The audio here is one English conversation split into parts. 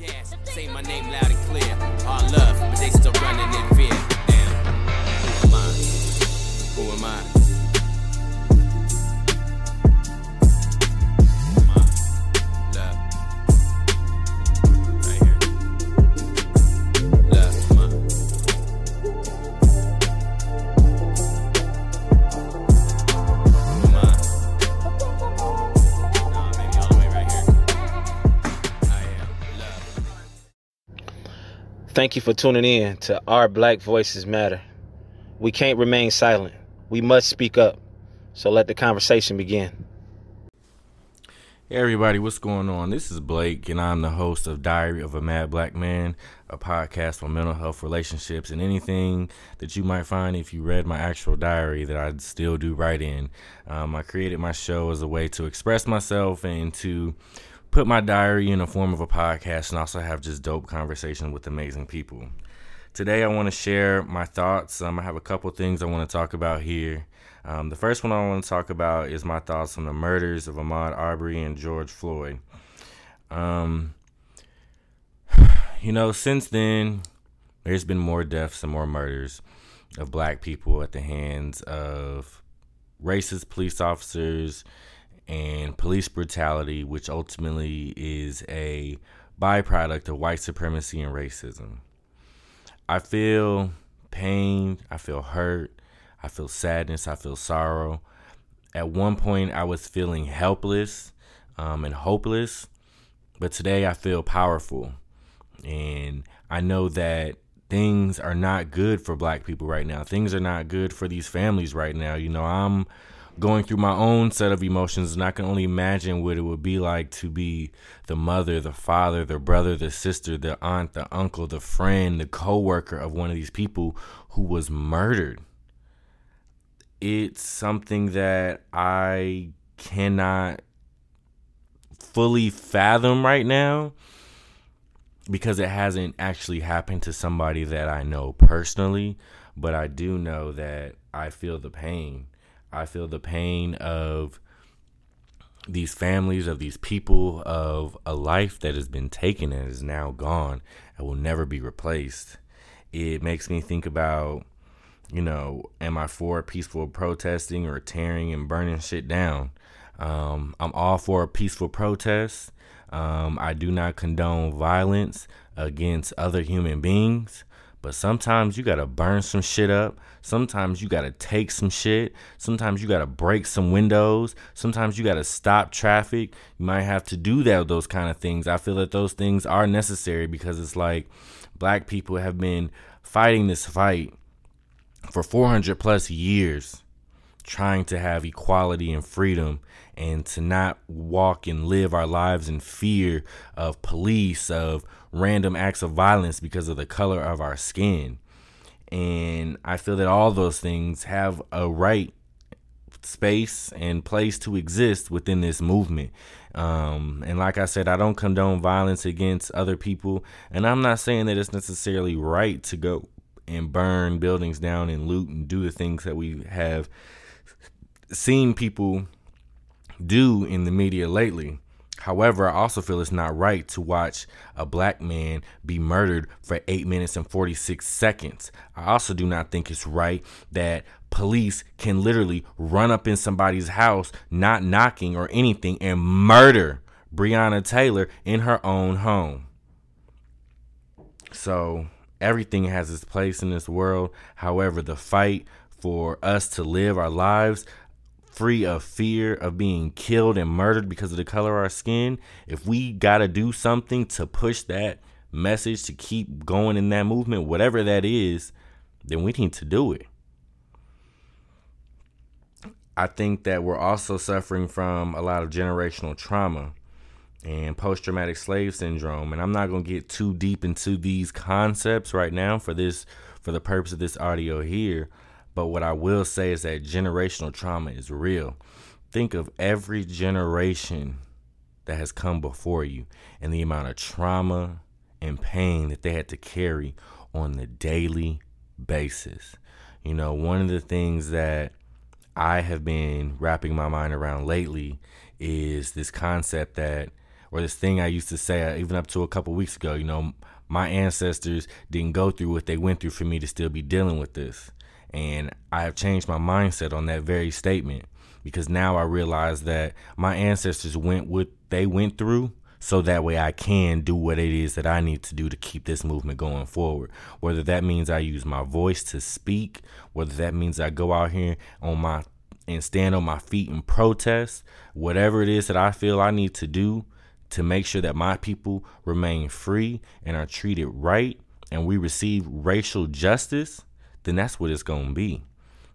gas, say my name loud and clear. All love, but they still running in fear. Damn, who am I? Who am I? Thank you for tuning in to Our Black Voices Matter. We can't remain silent. We must speak up. So let the conversation begin. Hey everybody, what's going on? This is Blake, and I'm the host of Diary of a Mad Black Man, a podcast on mental health, relationships, and anything that you might find if you read my actual diary that I still do write in. Um, I created my show as a way to express myself and to put my diary in the form of a podcast and also have just dope conversation with amazing people. Today, I want to share my thoughts. Um, I have a couple things I want to talk about here. Um, the first one I want to talk about is my thoughts on the murders of Ahmaud Arbery and George Floyd. Um, you know, since then, there's been more deaths and more murders of black people at the hands of racist police officers and police brutality, which ultimately is a byproduct of white supremacy and racism. I feel pain, I feel hurt, I feel sadness, I feel sorrow. At one point, I was feeling helpless um, and hopeless, but today I feel powerful. And I know that things are not good for black people right now. Things are not good for these families right now. You know, I'm going through my own set of emotions, and I can only imagine what it would be like to be the mother, the father, the brother, the sister, the aunt, the uncle, the friend, the coworker of one of these people who was murdered. It's something that I cannot fully fathom right now because it hasn't actually happened to somebody that I know personally, but I do know that I feel the pain. I feel the pain of these families, of these people, of a life that has been taken and is now gone and will never be replaced. It makes me think about, you know, am I for peaceful protesting or tearing and burning shit down? Um, I'm all for a peaceful protest. Um, I do not condone violence against other human beings, but sometimes you gotta burn some shit up. Sometimes you gotta take some shit. Sometimes you gotta break some windows. Sometimes you gotta stop traffic. You might have to do that, those kind of things. I feel that those things are necessary because it's like black people have been fighting this fight for 400 plus years trying to have equality and freedom and to not walk and live our lives in fear of police, of random acts of violence because of the color of our skin. And I feel that all those things have a right space and place to exist within this movement. Um, and like I said, I don't condone violence against other people. And I'm not saying that it's necessarily right to go and burn buildings down and loot and do the things that we have seen people do in the media lately. However, I also feel it's not right to watch a black man be murdered for 8 minutes and 46 seconds. I also do not think it's right that police can literally run up in somebody's house, not knocking or anything, and murder Breonna Taylor in her own home. So, everything has its place in this world. However, the fight for us to live our lives free of fear of being killed and murdered because of the color of our skin, if we got to do something to push that message to keep going in that movement, whatever that is, then we need to do it. I think that we're also suffering from a lot of generational trauma and post traumatic slave syndrome. And I'm not going to get too deep into these concepts right now for this for the purpose of this audio here. But what I will say is that generational trauma is real. Think of every generation that has come before you and the amount of trauma and pain that they had to carry on the daily basis. You know, one of the things that I have been wrapping my mind around lately is this concept that or this thing I used to say, uh, even up to a couple weeks ago, you know, my ancestors didn't go through what they went through for me to still be dealing with this. And I have changed my mindset on that very statement because now I realize that my ancestors went what they went through so that way I can do what it is that I need to do to keep this movement going forward. Whether that means I use my voice to speak, whether that means I go out here on my and stand on my feet and protest, whatever it is that I feel I need to do to make sure that my people remain free and are treated right and we receive racial justice, then that's what it's going to be.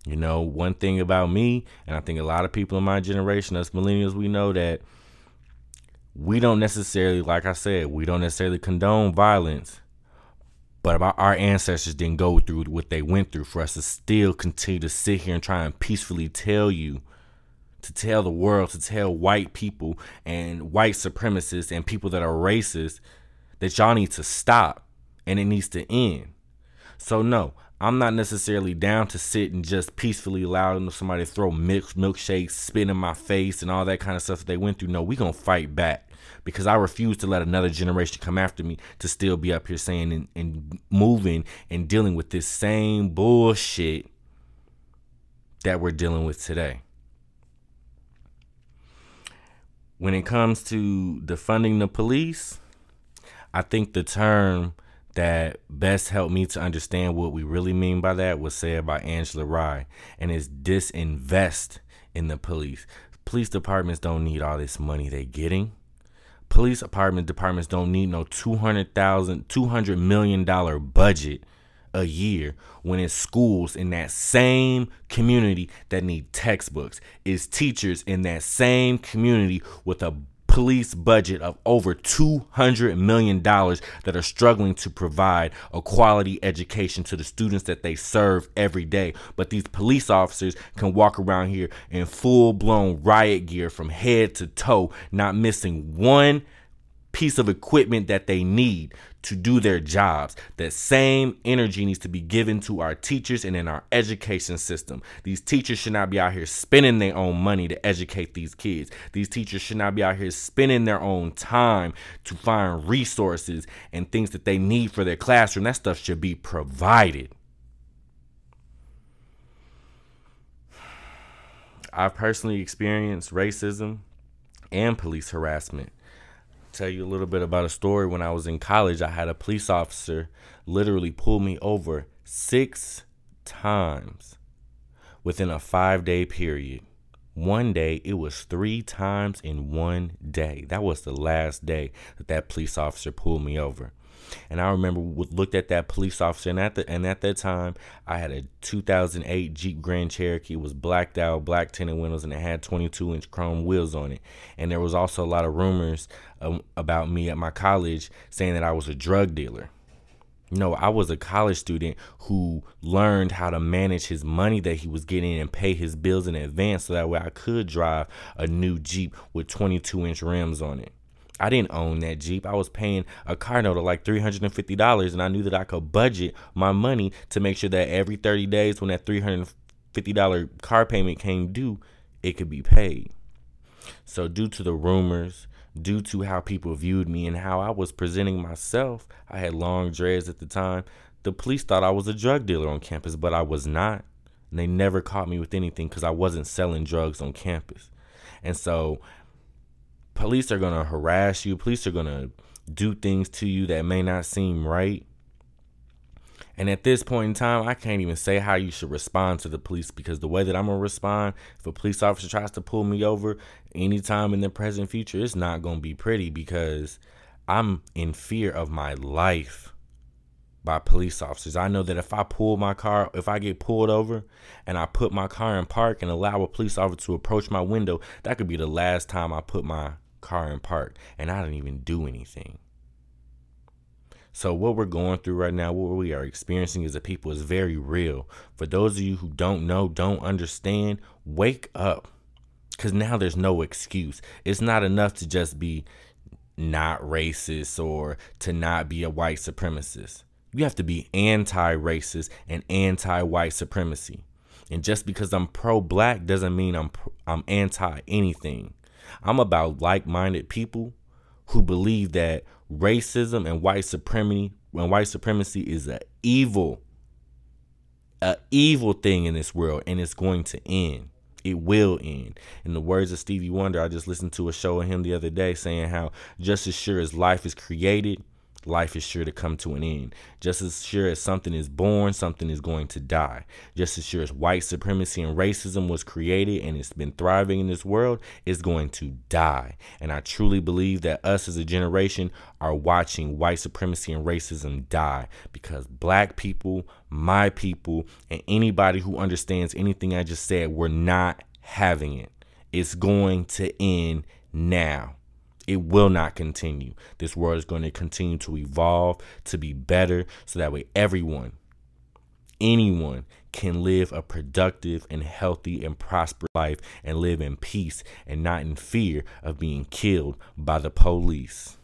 You know, one thing about me, and I think a lot of people in my generation, us millennials, we know that we don't necessarily, like I said, we don't necessarily condone violence, but about our ancestors didn't go through what they went through for us to still continue to sit here and try and peacefully tell you to tell the world, to tell white people and white supremacists and people that are racist that y'all need to stop and it needs to end. So, no, I'm not necessarily down to sit and just peacefully allow somebody to throw milk, milkshakes, spit in my face, and all that kind of stuff that they went through. No, we gonna fight back because I refuse to let another generation come after me to still be up here saying and, and moving and dealing with this same bullshit that we're dealing with today when it comes to defunding the police, I think the term that best helped me to understand what we really mean by that was said by Angela Rye, and is disinvest in the police. Police departments don't need all this money they're getting. Police department departments don't need no 200,000 200 million dollar budget a year when it's schools in that same community that need textbooks, is teachers in that same community with a police budget of over $200 million that are struggling to provide a quality education to the students that they serve every day. But these police officers can walk around here in full blown riot gear from head to toe, not missing one piece of equipment that they need to do their jobs. That same energy needs to be given to our teachers and in our education system. These teachers should not be out here spending their own money to educate these kids. These teachers should not be out here spending their own time to find resources and things that they need for their classroom. That stuff should be provided. I've personally experienced racism and police harassment tell you a little bit about a story. When I was in college, I had a police officer literally pull me over six times within a five day period. One day, it was three times in one day. That was the last day that that police officer pulled me over. And I remember looked at that police officer, and at the and at that time, I had a 2008 Jeep Grand Cherokee. It was blacked out, black tinted windows, and it had 22 inch chrome wheels on it. And there was also a lot of rumors um, about me at my college saying that I was a drug dealer. No, I was a college student who learned how to manage his money that he was getting and pay his bills in advance so that way I could drive a new Jeep with 22 inch rims on it. I didn't own that Jeep. I was paying a car note of like $350 and I knew that I could budget my money to make sure that every 30 days when that $350 car payment came due, it could be paid. So due to the rumors, due to how people viewed me and how I was presenting myself, I had long dreads at the time. The police thought I was a drug dealer on campus, but I was not. And they never caught me with anything because I wasn't selling drugs on campus. And so police are going to harass you. Police are going to do things to you that may not seem right. And at this point in time, I can't even say how you should respond to the police because the way that I'm going to respond, if a police officer tries to pull me over anytime in the present future, it's not going to be pretty because I'm in fear of my life by police officers. I know that if I pull my car, if I get pulled over and I put my car in park and allow a police officer to approach my window, that could be the last time I put my car in park and I didn't even do anything. So what we're going through right now, what we are experiencing as a people is very real. For those of you who don't know, don't understand, wake up. Cause now there's no excuse. It's not enough to just be not racist or to not be a white supremacist. You have to be anti-racist and anti-white supremacy. And just because I'm pro-black doesn't mean I'm I'm anti anything. I'm about like minded people who believe that racism and white supremacy and white supremacy is an evil a evil thing in this world and it's going to end it will end. In the words of Stevie Wonder, I just listened to a show of him the other day saying how just as sure as life is created, life is sure to come to an end. Just as sure as something is born, something is going to die. Just as sure as white supremacy and racism was created and it's been thriving in this world, it's going to die. And I truly believe that us as a generation are watching white supremacy and racism die because black people, my people, and anybody who understands anything I just said, we're not having it. It's going to end now. It will not continue. This world is going to continue to evolve to be better so that way everyone, anyone can live a productive and healthy and prosperous life and live in peace and not in fear of being killed by the police.